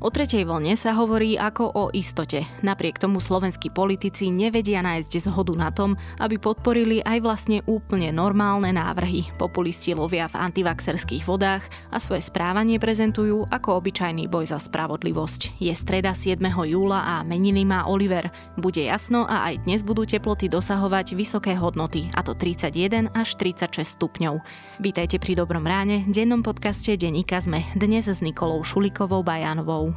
O tretej vlne sa hovorí ako o istote. Napriek tomu slovenskí politici nevedia nájsť zhodu na tom, aby podporili aj vlastne úplne normálne návrhy. Populisti lovia v antivaxerských vodách a svoje správanie prezentujú ako obyčajný boj za spravodlivosť. Je streda 7. júla a meniny má Oliver. Bude jasno a aj dnes budú teploty dosahovať vysoké hodnoty, a to 31 až 36 stupňov. Vítajte pri Dobrom ráne, dennom podcaste Deníka sme dnes s Nikolou Šulikovou Bajanovou.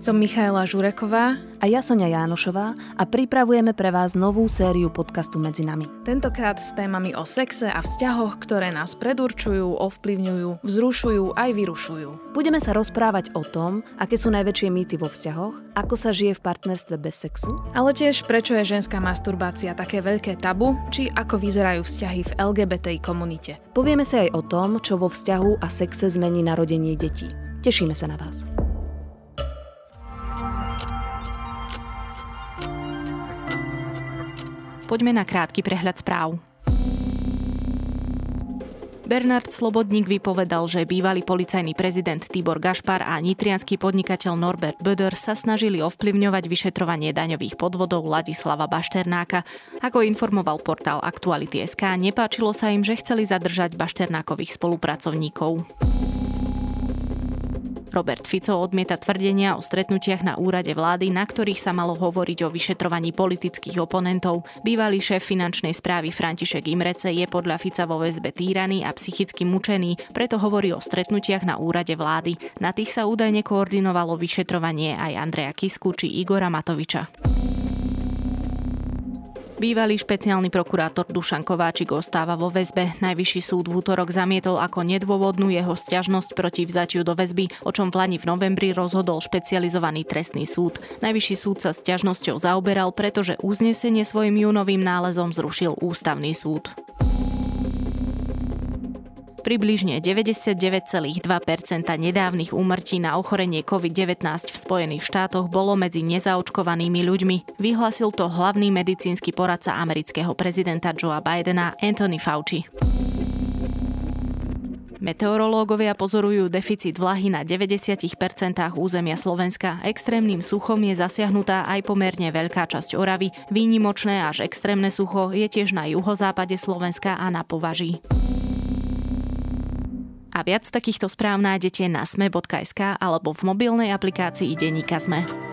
Som Michaela Žureková a ja Sonia Jánošová a pripravujeme pre vás novú sériu podcastu Medzi nami. Tentokrát s témami o sexe a vzťahoch, ktoré nás predurčujú, ovplyvňujú, vzrušujú aj vyrušujú. Budeme sa rozprávať o tom, aké sú najväčšie mýty vo vzťahoch, ako sa žije v partnerstve bez sexu, ale tiež prečo je ženská masturbácia také veľké tabu, či ako vyzerajú vzťahy v LGBTI komunite. Povieme sa aj o tom, čo vo vzťahu a sexe zmení narodenie detí. Tešíme sa na vás. Poďme na krátky prehľad správ. Bernard Slobodník vypovedal, že bývalý policajný prezident Tibor Gašpar a nitrianský podnikateľ Norbert Böder sa snažili ovplyvňovať vyšetrovanie daňových podvodov Ladislava Bašternáka. Ako informoval portál Aktuality.sk, nepáčilo sa im, že chceli zadržať Bašternákových spolupracovníkov. Robert Fico odmieta tvrdenia o stretnutiach na úrade vlády, na ktorých sa malo hovoriť o vyšetrovaní politických oponentov. Bývalý šéf finančnej správy František Imrece je podľa Fica vo väzbe týraný a psychicky mučený, preto hovorí o stretnutiach na úrade vlády. Na tých sa údajne koordinovalo vyšetrovanie aj Andreja Kisku či Igora Matoviča. Bývalý špeciálny prokurátor Dušan Kováčik ostáva vo väzbe. Najvyšší súd v útorok zamietol ako nedôvodnú jeho stiažnosť proti vzatiu do väzby, o čom v Lani v novembri rozhodol špecializovaný trestný súd. Najvyšší súd sa stiažnosťou zaoberal, pretože uznesenie svojim júnovým nálezom zrušil ústavný súd. Približne 99,2% nedávnych úmrtí na ochorenie COVID-19 v Spojených štátoch bolo medzi nezaočkovanými ľuďmi. Vyhlásil to hlavný medicínsky poradca amerického prezidenta Joea Bidena Anthony Fauci. Meteorológovia pozorujú deficit vlahy na 90% územia Slovenska. Extrémnym suchom je zasiahnutá aj pomerne veľká časť Oravy. Výnimočné až extrémne sucho je tiež na juhozápade Slovenska a na považí. A viac takýchto správ nájdete na sme.sk alebo v mobilnej aplikácii Deníka Sme.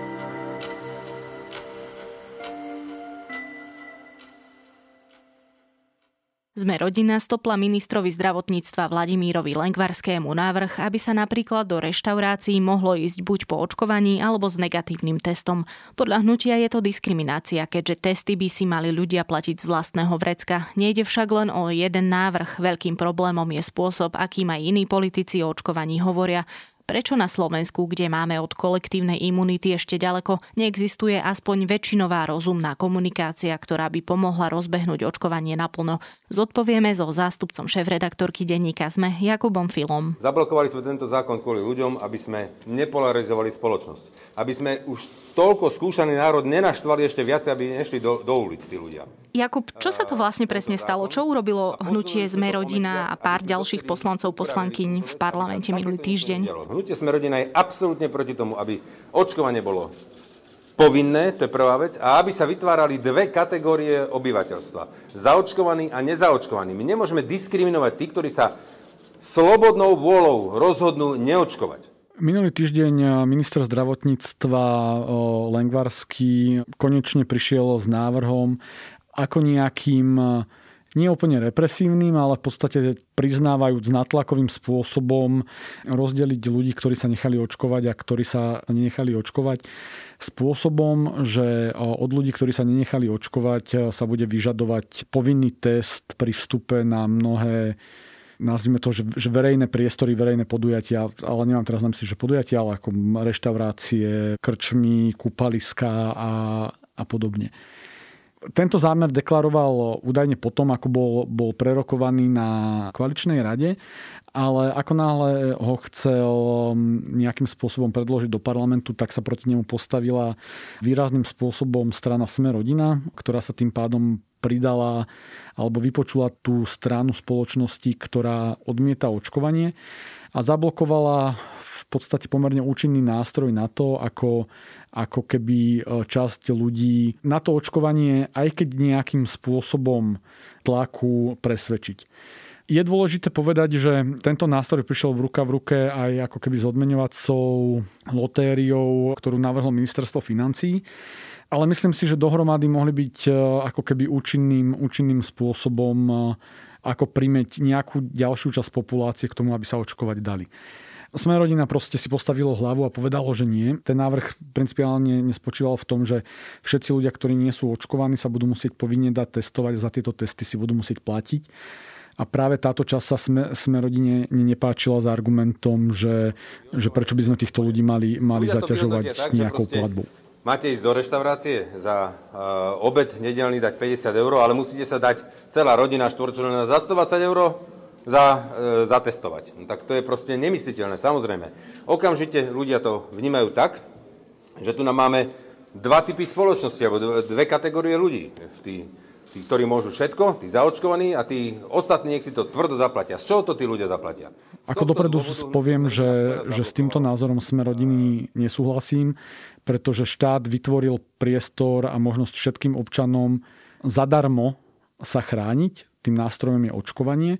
Sme rodina stopla ministrovi zdravotníctva Vladimírovi Lengvarskému návrh, aby sa napríklad do reštaurácií mohlo ísť buď po očkovaní alebo s negatívnym testom. Podľa hnutia je to diskriminácia, keďže testy by si mali ľudia platiť z vlastného vrecka. Nejde však len o jeden návrh. Veľkým problémom je spôsob, akým aj iní politici o očkovaní hovoria prečo na Slovensku, kde máme od kolektívnej imunity ešte ďaleko, neexistuje aspoň väčšinová rozumná komunikácia, ktorá by pomohla rozbehnúť očkovanie naplno. Zodpovieme so zástupcom šéf-redaktorky denníka SME Jakubom Filom. Zablokovali sme tento zákon kvôli ľuďom, aby sme nepolarizovali spoločnosť. Aby sme už toľko skúšaný národ nenaštvali ešte viac, aby nešli do, do ulic tí ľudia. Jakub, čo sa to vlastne presne stalo? Čo urobilo hnutie Sme rodina a pár ďalších poslancov poslankyň v parlamente minulý týždeň? Hnutie Sme rodina je absolútne proti tomu, aby očkovanie bolo povinné, to je prvá vec, a aby sa vytvárali dve kategórie obyvateľstva. Zaočkovaní a nezaočkovaní. My nemôžeme diskriminovať tých, ktorí sa slobodnou vôľou rozhodnú neočkovať. Minulý týždeň minister zdravotníctva Lengvarský konečne prišiel s návrhom, ako nejakým nie úplne represívnym, ale v podstate priznávajúc natlakovým spôsobom rozdeliť ľudí, ktorí sa nechali očkovať a ktorí sa nenechali očkovať spôsobom, že od ľudí, ktorí sa nenechali očkovať, sa bude vyžadovať povinný test pri vstupe na mnohé nazvime to, že verejné priestory, verejné podujatia, ale nemám teraz na mysli, že podujatia, ale ako reštaurácie, krčmy, kúpaliska a, a podobne. Tento zámer deklaroval údajne potom, ako bol, bol prerokovaný na koaličnej rade, ale ako náhle ho chcel um, nejakým spôsobom predložiť do parlamentu, tak sa proti nemu postavila výrazným spôsobom strana Sme rodina, ktorá sa tým pádom pridala alebo vypočula tú stranu spoločnosti, ktorá odmieta očkovanie a zablokovala podstate pomerne účinný nástroj na to, ako, ako keby e, časť ľudí na to očkovanie, aj keď nejakým spôsobom tlaku presvedčiť. Je dôležité povedať, že tento nástroj prišiel v ruka v ruke aj ako keby s odmeňovacou lotériou, ktorú navrhlo ministerstvo financí. Ale myslím si, že dohromady mohli byť e, ako keby účinným, účinným spôsobom e, ako primeť nejakú ďalšiu časť populácie k tomu, aby sa očkovať dali. Sme rodina proste si postavilo hlavu a povedalo, že nie. Ten návrh principiálne nespočíval v tom, že všetci ľudia, ktorí nie sú očkovaní, sa budú musieť povinne dať testovať a za tieto testy si budú musieť platiť. A práve táto časť sa sme, sme rodine nepáčila s argumentom, že, že prečo by sme týchto ľudí mali, mali zaťažovať nejakou platbou. Máte ísť do reštaurácie za uh, obed nedelný dať 50 eur, ale musíte sa dať celá rodina štvorčlená za 120 eur za, uh, zatestovať. No, tak to je proste nemysliteľné, samozrejme. Okamžite ľudia to vnímajú tak, že tu nám máme dva typy spoločnosti, alebo dve kategórie ľudí. Tí, tí, ktorí môžu všetko, tí zaočkovaní a tí ostatní nech si to tvrdo zaplatia. Z čoho to tí ľudia zaplatia? Ako dopredu poviem, že, že s týmto názorom sme rodiny nesúhlasím pretože štát vytvoril priestor a možnosť všetkým občanom zadarmo sa chrániť. Tým nástrojom je očkovanie.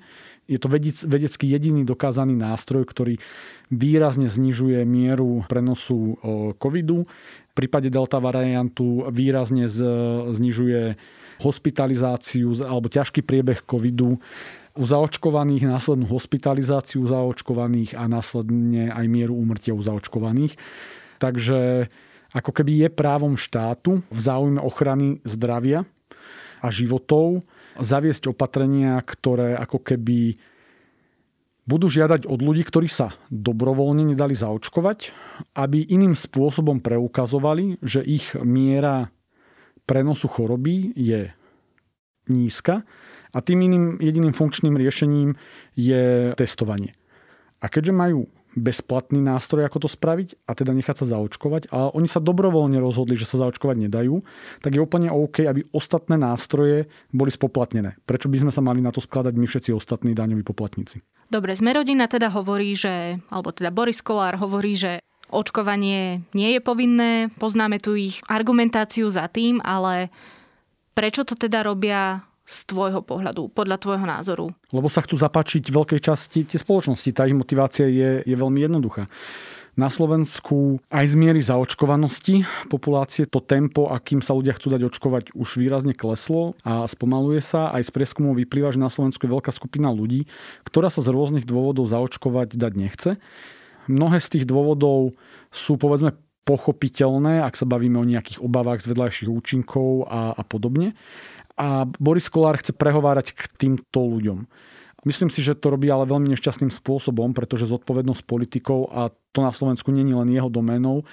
Je to vedecky jediný dokázaný nástroj, ktorý výrazne znižuje mieru prenosu covidu. V prípade delta variantu výrazne znižuje hospitalizáciu alebo ťažký priebeh covidu u zaočkovaných, následnú hospitalizáciu zaočkovaných a následne aj mieru úmrtia u zaočkovaných. Takže ako keby je právom štátu v záujme ochrany zdravia a životov zaviesť opatrenia, ktoré ako keby budú žiadať od ľudí, ktorí sa dobrovoľne nedali zaočkovať, aby iným spôsobom preukazovali, že ich miera prenosu choroby je nízka a tým iným jediným funkčným riešením je testovanie. A keďže majú bezplatný nástroj, ako to spraviť a teda nechať sa zaočkovať. A oni sa dobrovoľne rozhodli, že sa zaočkovať nedajú, tak je úplne OK, aby ostatné nástroje boli spoplatnené. Prečo by sme sa mali na to skladať my všetci ostatní daňoví poplatníci? Dobre, sme rodina teda hovorí, že, alebo teda Boris Kolár hovorí, že očkovanie nie je povinné, poznáme tu ich argumentáciu za tým, ale prečo to teda robia z tvojho pohľadu, podľa tvojho názoru? Lebo sa chcú zapáčiť veľkej časti tie spoločnosti. Tá ich motivácia je, je veľmi jednoduchá. Na Slovensku aj z miery zaočkovanosti populácie to tempo, akým sa ľudia chcú dať očkovať, už výrazne kleslo a spomaluje sa. Aj z prieskumov vyplýva, že na Slovensku je veľká skupina ľudí, ktorá sa z rôznych dôvodov zaočkovať dať nechce. Mnohé z tých dôvodov sú povedzme pochopiteľné, ak sa bavíme o nejakých obavách z vedľajších účinkov a, a podobne a Boris Kolár chce prehovárať k týmto ľuďom. Myslím si, že to robí ale veľmi nešťastným spôsobom, pretože zodpovednosť politikov, a to na Slovensku je len jeho doménou,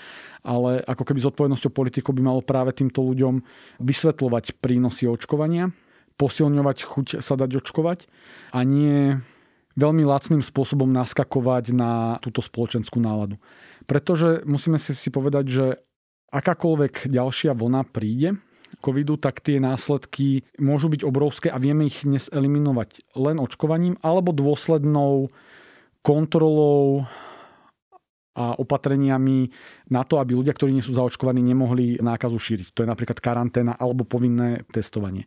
ale ako keby zodpovednosťou politikov by malo práve týmto ľuďom vysvetľovať prínosy očkovania, posilňovať chuť sa dať očkovať a nie veľmi lacným spôsobom naskakovať na túto spoločenskú náladu. Pretože musíme si povedať, že akákoľvek ďalšia vlna príde, covidu, tak tie následky môžu byť obrovské a vieme ich dnes eliminovať len očkovaním alebo dôslednou kontrolou a opatreniami na to, aby ľudia, ktorí nie sú zaočkovaní, nemohli nákazu šíriť. To je napríklad karanténa alebo povinné testovanie.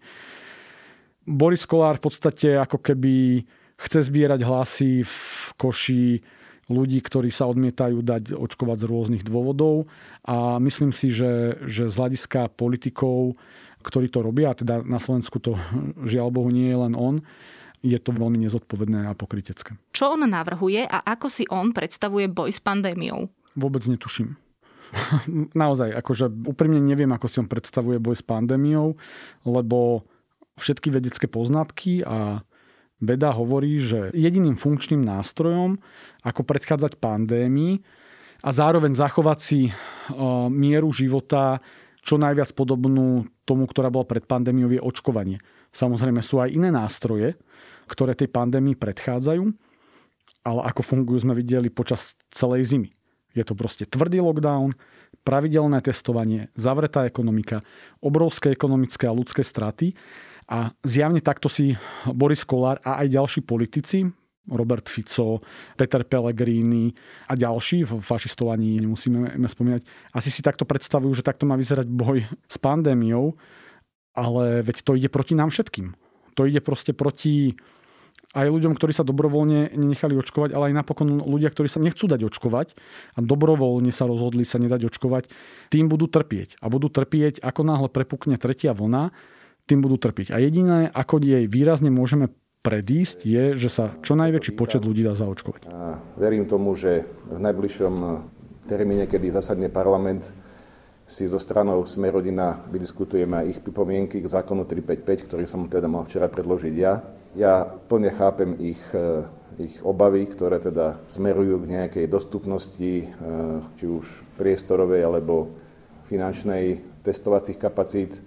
Boris Kolár v podstate ako keby chce zbierať hlasy v koši ľudí, ktorí sa odmietajú dať očkovať z rôznych dôvodov a myslím si, že, že z hľadiska politikov, ktorí to robia, teda na Slovensku to žiaľ Bohu nie je len on, je to veľmi nezodpovedné a pokrytecké. Čo on navrhuje a ako si on predstavuje boj s pandémiou? Vôbec netuším. Naozaj, akože úprimne neviem, ako si on predstavuje boj s pandémiou, lebo všetky vedecké poznatky a Veda hovorí, že jediným funkčným nástrojom, ako predchádzať pandémii a zároveň zachovať si mieru života čo najviac podobnú tomu, ktorá bola pred pandémiou, je očkovanie. Samozrejme sú aj iné nástroje, ktoré tej pandémii predchádzajú, ale ako fungujú sme videli počas celej zimy. Je to proste tvrdý lockdown, pravidelné testovanie, zavretá ekonomika, obrovské ekonomické a ľudské straty a zjavne takto si Boris Kolár a aj ďalší politici, Robert Fico, Peter Pellegrini a ďalší, fašistov ani nemusíme spomínať, asi si takto predstavujú, že takto má vyzerať boj s pandémiou, ale veď to ide proti nám všetkým. To ide proste proti aj ľuďom, ktorí sa dobrovoľne nenechali očkovať, ale aj napokon ľudia, ktorí sa nechcú dať očkovať a dobrovoľne sa rozhodli sa nedať očkovať, tým budú trpieť. A budú trpieť, ako náhle prepukne tretia vlna, tým budú trpieť. A jediné, ako jej výrazne môžeme predísť, je, že sa čo najväčší počet ľudí dá zaočkovať. A verím tomu, že v najbližšom termíne, kedy zasadne parlament, si zo stranou Smerodina vydiskutujeme aj ich pripomienky k zákonu 355, ktorý som teda mal včera predložiť ja. Ja plne chápem ich, e, ich obavy, ktoré teda smerujú k nejakej dostupnosti, e, či už priestorovej alebo finančnej testovacích kapacít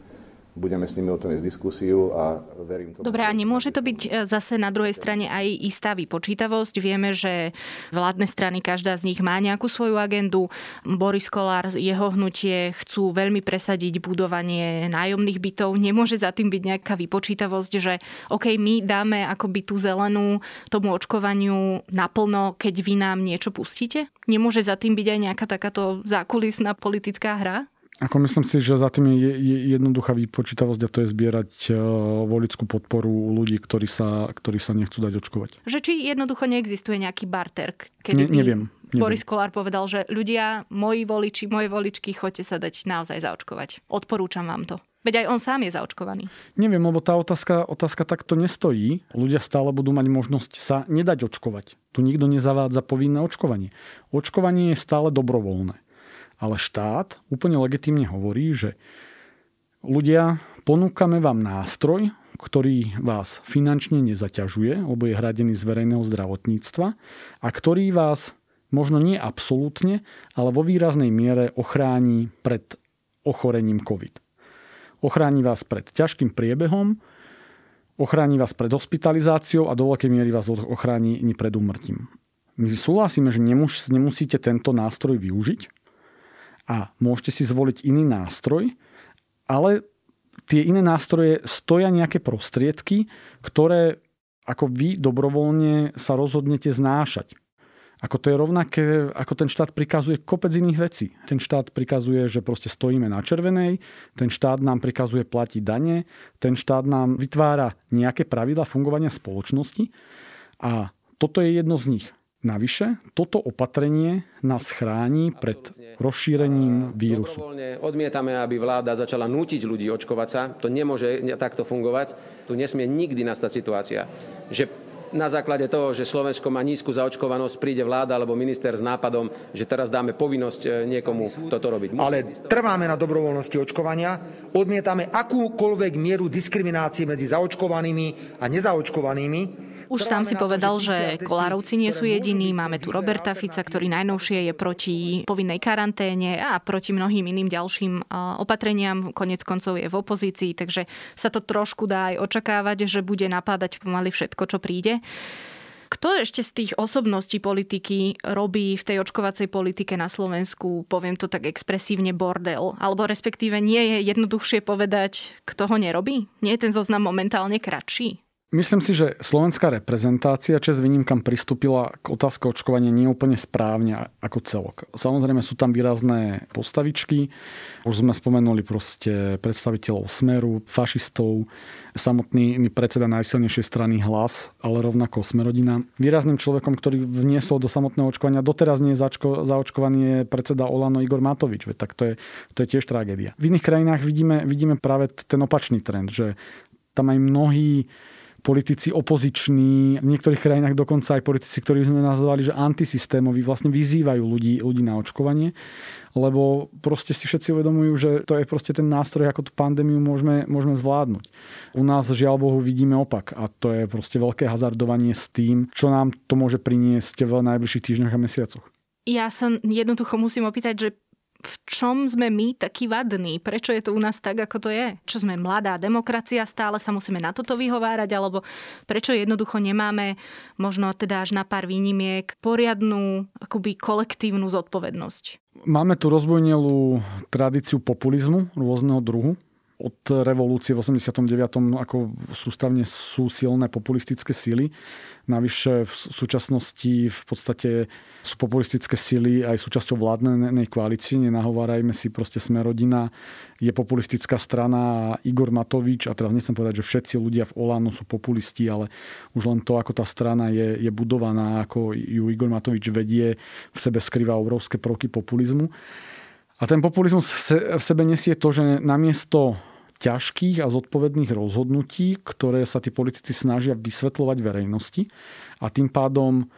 budeme s nimi o tom viesť diskusiu a verím tomu. Dobre, a nemôže to byť e, zase na druhej strane aj istá vypočítavosť? Vieme, že vládne strany, každá z nich má nejakú svoju agendu. Boris Kolár, jeho hnutie chcú veľmi presadiť budovanie nájomných bytov. Nemôže za tým byť nejaká vypočítavosť, že OK, my dáme akoby tú zelenú tomu očkovaniu naplno, keď vy nám niečo pustíte? Nemôže za tým byť aj nejaká takáto zákulisná politická hra? Ako myslím si, že za tým je jednoduchá vypočítavosť a to je zbierať e, volickú podporu ľudí, ktorí sa, ktorí sa nechcú dať očkovať. Že či jednoducho neexistuje nejaký barter? Kedy ne, neviem. Neviem. Boris Kolár povedal, že ľudia, moji voliči, moje voličky, choďte sa dať naozaj zaočkovať. Odporúčam vám to. Veď aj on sám je zaočkovaný. Neviem, lebo tá otázka, otázka takto nestojí. Ľudia stále budú mať možnosť sa nedať očkovať. Tu nikto nezavádza povinné očkovanie. Očkovanie je stále dobrovoľné. Ale štát úplne legitimne hovorí, že ľudia, ponúkame vám nástroj, ktorý vás finančne nezaťažuje, lebo je hradený z verejného zdravotníctva a ktorý vás možno nie absolútne, ale vo výraznej miere ochráni pred ochorením COVID. Ochráni vás pred ťažkým priebehom, ochráni vás pred hospitalizáciou a do veľkej miery vás ochráni pred úmrtím. My súhlasíme, že nemusíte tento nástroj využiť, a môžete si zvoliť iný nástroj, ale tie iné nástroje stoja nejaké prostriedky, ktoré ako vy dobrovoľne sa rozhodnete znášať. Ako to je rovnaké, ako ten štát prikazuje kopec iných vecí. Ten štát prikazuje, že proste stojíme na červenej, ten štát nám prikazuje platiť dane, ten štát nám vytvára nejaké pravidla fungovania spoločnosti a toto je jedno z nich. Navyše, toto opatrenie nás chráni pred rozšírením vírusu. odmietame, aby vláda začala nútiť ľudí očkovať sa. To nemôže takto fungovať. Tu nesmie nikdy nastať situácia, že na základe toho, že Slovensko má nízku zaočkovanosť, príde vláda alebo minister s nápadom, že teraz dáme povinnosť e, niekomu toto robiť. Musí Ale trváme na dobrovoľnosti očkovania, odmietame akúkoľvek mieru diskriminácie medzi zaočkovanými a nezaočkovanými. Už sám si povedal, že Kolárovci nie sú jediní. Máme tu Roberta Fica, ktorý najnovšie je proti povinnej karanténe a proti mnohým iným ďalším opatreniam. Konec koncov je v opozícii, takže sa to trošku dá aj očakávať, že bude napádať pomaly všetko, čo príde. Kto ešte z tých osobností politiky robí v tej očkovacej politike na Slovensku, poviem to tak expresívne, bordel? Alebo respektíve nie je jednoduchšie povedať, kto ho nerobí? Nie je ten zoznam momentálne kratší? Myslím si, že slovenská reprezentácia čes výnimkam pristúpila k otázke očkovania nie úplne správne ako celok. Samozrejme sú tam výrazné postavičky. Už sme spomenuli proste predstaviteľov Smeru, fašistov, samotný predseda najsilnejšej strany Hlas, ale rovnako Smerodina. Výrazným človekom, ktorý vniesol do samotného očkovania, doteraz nie je zaočkovaný je predseda Olano Igor Matovič. Tak to je, to je tiež tragédia. V iných krajinách vidíme, vidíme práve ten opačný trend, že tam aj mnohí politici opoziční, v niektorých krajinách dokonca aj politici, ktorí sme nazvali, že antisystémoví, vlastne vyzývajú ľudí, ľudí na očkovanie, lebo proste si všetci uvedomujú, že to je proste ten nástroj, ako tú pandémiu môžeme, môžeme zvládnuť. U nás žiaľ Bohu vidíme opak a to je proste veľké hazardovanie s tým, čo nám to môže priniesť v najbližších týždňoch a mesiacoch. Ja sa jednoducho musím opýtať, že v čom sme my takí vadní? Prečo je to u nás tak, ako to je? Čo sme mladá demokracia, stále sa musíme na toto vyhovárať, alebo prečo jednoducho nemáme možno teda až na pár výnimiek poriadnu akoby kolektívnu zodpovednosť? Máme tu rozbojnelú tradíciu populizmu rôzneho druhu. Od revolúcie v 89. ako sústavne sú silné populistické síly. Navyše v súčasnosti v podstate sú populistické síly aj súčasťou vládnej koalície. Nenahovárajme si, proste sme rodina, je populistická strana Igor Matovič, a teraz nechcem povedať, že všetci ľudia v Olano sú populisti, ale už len to, ako tá strana je, je budovaná, ako ju Igor Matovič vedie, v sebe skrýva obrovské prvky populizmu. A ten populizmus v sebe nesie to, že namiesto ťažkých a zodpovedných rozhodnutí, ktoré sa tí politici snažia vysvetľovať verejnosti a tým pádom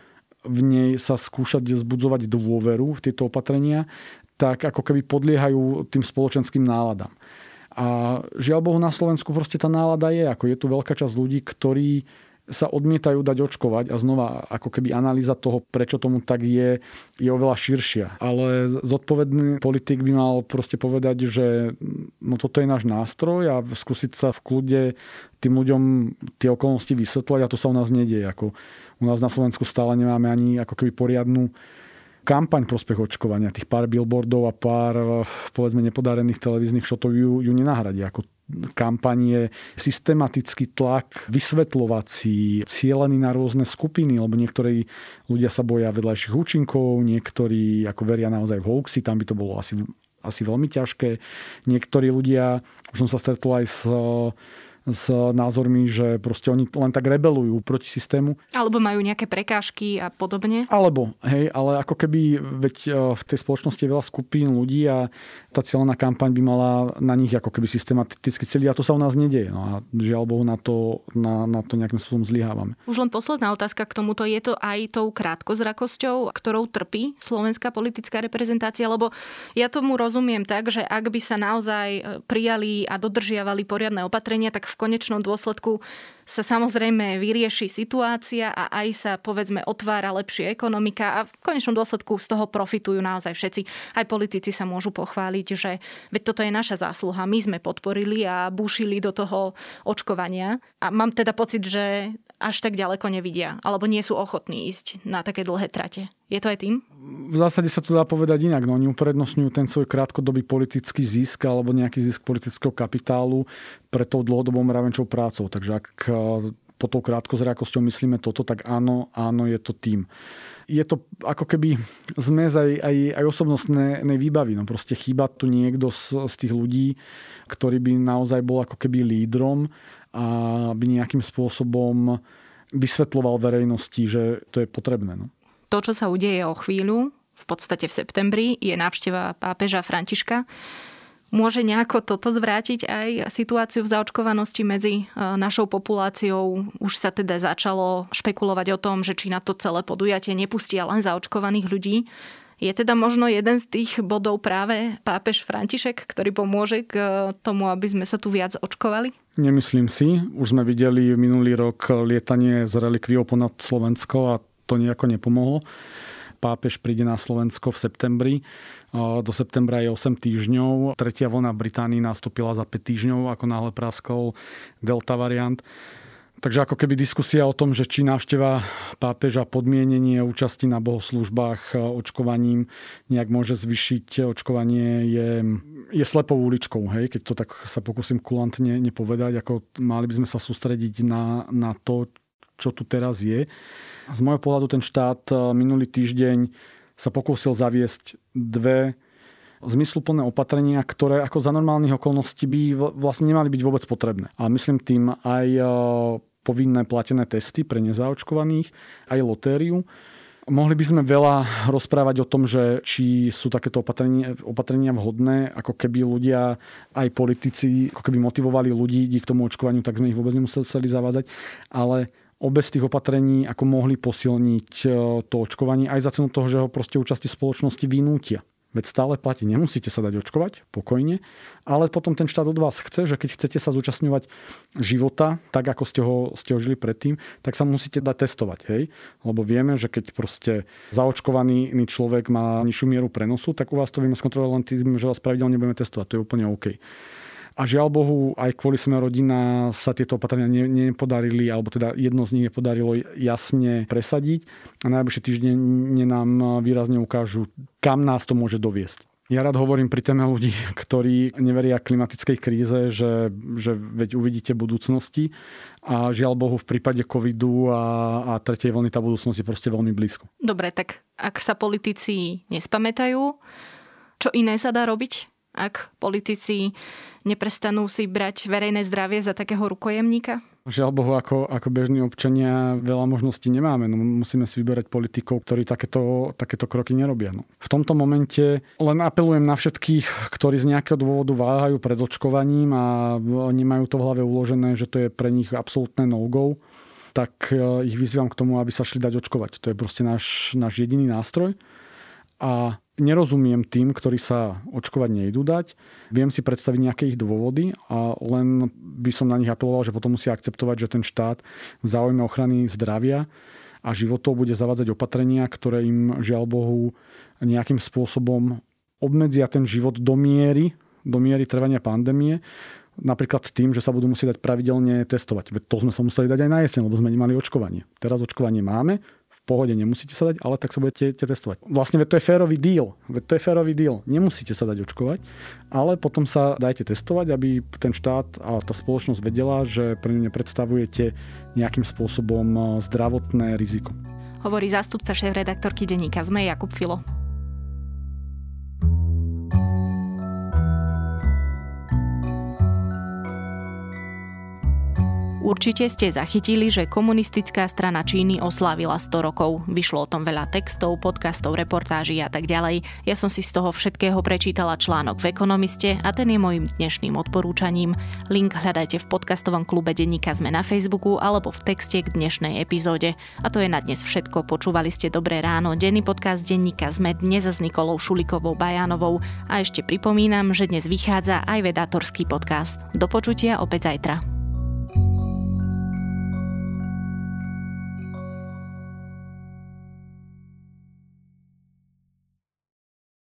v nej sa skúšať zbudzovať dôveru v tieto opatrenia, tak ako keby podliehajú tým spoločenským náladám. A žiaľ Bohu na Slovensku proste tá nálada je, ako je tu veľká časť ľudí, ktorí sa odmietajú dať očkovať a znova ako keby analýza toho, prečo tomu tak je, je oveľa širšia. Ale zodpovedný politik by mal proste povedať, že no toto je náš nástroj a skúsiť sa v kľude tým ľuďom tie okolnosti vysvetľovať a to sa u nás nedieje. Ako u nás na Slovensku stále nemáme ani ako keby poriadnu kampaň prospech očkovania. Tých pár billboardov a pár povedzme nepodarených televíznych šotov ju, ju nenahradí. Ako kampanie, systematický tlak, vysvetľovací, cielený na rôzne skupiny, lebo niektorí ľudia sa boja vedľajších účinkov, niektorí ako veria naozaj v hoaxy, tam by to bolo asi, asi veľmi ťažké. Niektorí ľudia, už som sa stretol aj s s názormi, že proste oni len tak rebelujú proti systému. Alebo majú nejaké prekážky a podobne. Alebo, hej, ale ako keby veď e, v tej spoločnosti je veľa skupín ľudí a tá cieľná kampaň by mala na nich ako keby systematicky celý a to sa u nás nedieje. No a žiaľ Bohu na to, na, na to nejakým spôsobom zlyhávame. Už len posledná otázka k tomuto. Je to aj tou krátkozrakosťou, ktorou trpí slovenská politická reprezentácia? Lebo ja tomu rozumiem tak, že ak by sa naozaj e, prijali a dodržiavali poriadne opatrenia, tak v konečnom dôsledku sa samozrejme vyrieši situácia a aj sa povedzme otvára lepšia ekonomika a v konečnom dôsledku z toho profitujú naozaj všetci. Aj politici sa môžu pochváliť, že veď toto je naša zásluha, my sme podporili a búšili do toho očkovania. A mám teda pocit, že až tak ďaleko nevidia, alebo nie sú ochotní ísť na také dlhé trate. Je to aj tým? V zásade sa to dá povedať inak. No, oni uprednostňujú ten svoj krátkodobý politický zisk alebo nejaký zisk politického kapitálu pre tou dlhodobou mravenčou prácou. Takže ak e, po tou krátkozrakosťou myslíme toto, tak áno, áno, je to tým. Je to ako keby zmes aj, aj, aj osobnostnej výbavy. No proste chýba tu niekto z, z tých ľudí, ktorý by naozaj bol ako keby lídrom a by nejakým spôsobom vysvetloval verejnosti, že to je potrebné. No to, čo sa udeje o chvíľu, v podstate v septembri, je návšteva pápeža Františka. Môže nejako toto zvrátiť aj situáciu v zaočkovanosti medzi e, našou populáciou? Už sa teda začalo špekulovať o tom, že či na to celé podujatie nepustia len zaočkovaných ľudí. Je teda možno jeden z tých bodov práve pápež František, ktorý pomôže k tomu, aby sme sa tu viac očkovali? Nemyslím si. Už sme videli minulý rok lietanie z relikviou ponad Slovensko a to nejako nepomohlo. Pápež príde na Slovensko v septembri. Do septembra je 8 týždňov. Tretia vlna Británii nastúpila za 5 týždňov, ako náhle praskol delta variant. Takže ako keby diskusia o tom, že či návšteva pápeža podmienenie účasti na bohoslužbách očkovaním nejak môže zvyšiť očkovanie je, je slepou uličkou. Hej? Keď to tak sa pokúsim kulantne nepovedať, ako mali by sme sa sústrediť na, na to, čo tu teraz je. Z môjho pohľadu ten štát eh, minulý týždeň sa pokúsil zaviesť dve zmysluplné opatrenia, ktoré ako za normálnych okolností by vlastne nemali byť vôbec potrebné. A myslím tým aj povinné platené testy pre nezaočkovaných, aj lotériu. Mohli by sme veľa rozprávať o tom, že či sú takéto opatrenia, opatrenia vhodné, ako keby ľudia, aj politici, ako keby motivovali ľudí k tomu očkovaniu, tak sme ich vôbec nemuseli zavádzať. Ale obe z tých opatrení ako mohli posilniť e, to očkovanie aj za cenu toho, že ho proste účasti spoločnosti vynútia. Veď stále platí, nemusíte sa dať očkovať, pokojne, ale potom ten štát od vás chce, že keď chcete sa zúčastňovať života, tak ako ste ho, ste ho žili predtým, tak sa musíte dať testovať, hej? Lebo vieme, že keď proste zaočkovaný človek má nižšiu mieru prenosu, tak u vás to vieme skontrolovať len tým, že vás pravidelne budeme testovať. To je úplne OK. A žiaľ Bohu, aj kvôli sme rodina sa tieto opatrenia nepodarili, alebo teda jedno z nich nepodarilo jasne presadiť. A najbližšie týždne nám výrazne ukážu, kam nás to môže doviesť. Ja rád hovorím pri téme ľudí, ktorí neveria klimatickej kríze, že, že veď uvidíte budúcnosti a žiaľ Bohu v prípade covidu a, a tretej vlny tá budúcnosť je proste veľmi blízko. Dobre, tak ak sa politici nespamätajú, čo iné sa dá robiť? Ak politici neprestanú si brať verejné zdravie za takého rukojemníka? Žiaľ Bohu, ako, ako bežní občania veľa možností nemáme. No, musíme si vyberať politikov, ktorí takéto, takéto kroky nerobia. No. V tomto momente len apelujem na všetkých, ktorí z nejakého dôvodu váhajú pred očkovaním a nemajú to v hlave uložené, že to je pre nich absolútne no-go tak e, ich vyzývam k tomu, aby sa šli dať očkovať. To je proste náš, náš jediný nástroj. A nerozumiem tým, ktorí sa očkovať nejdú dať. Viem si predstaviť nejaké ich dôvody a len by som na nich apeloval, že potom musia akceptovať, že ten štát v záujme ochrany zdravia a životov bude zavádzať opatrenia, ktoré im žiaľ Bohu nejakým spôsobom obmedzia ten život do miery, do miery trvania pandémie, napríklad tým, že sa budú musieť dať pravidelne testovať. To sme sa museli dať aj na jeseň, lebo sme nemali očkovanie. Teraz očkovanie máme, pohode, nemusíte sa dať, ale tak sa budete testovať. Vlastne to je férový deal. To je férový deal. Nemusíte sa dať očkovať, ale potom sa dajte testovať, aby ten štát a tá spoločnosť vedela, že pre ňu nepredstavujete nejakým spôsobom eh, zdravotné riziko. Hovorí zástupca šéf-redaktorky denníka ZME Jakub Filo. Určite ste zachytili, že komunistická strana Číny oslávila 100 rokov. Vyšlo o tom veľa textov, podcastov, reportáží a tak ďalej. Ja som si z toho všetkého prečítala článok v Ekonomiste a ten je môjim dnešným odporúčaním. Link hľadajte v podcastovom klube Denníka Sme na Facebooku alebo v texte k dnešnej epizóde. A to je na dnes všetko. Počúvali ste Dobré ráno, denný podcast Denníka Sme dnes s Nikolou Šulikovou Bajanovou. A ešte pripomínam, že dnes vychádza aj vedátorský podcast. Do počutia opäť zajtra.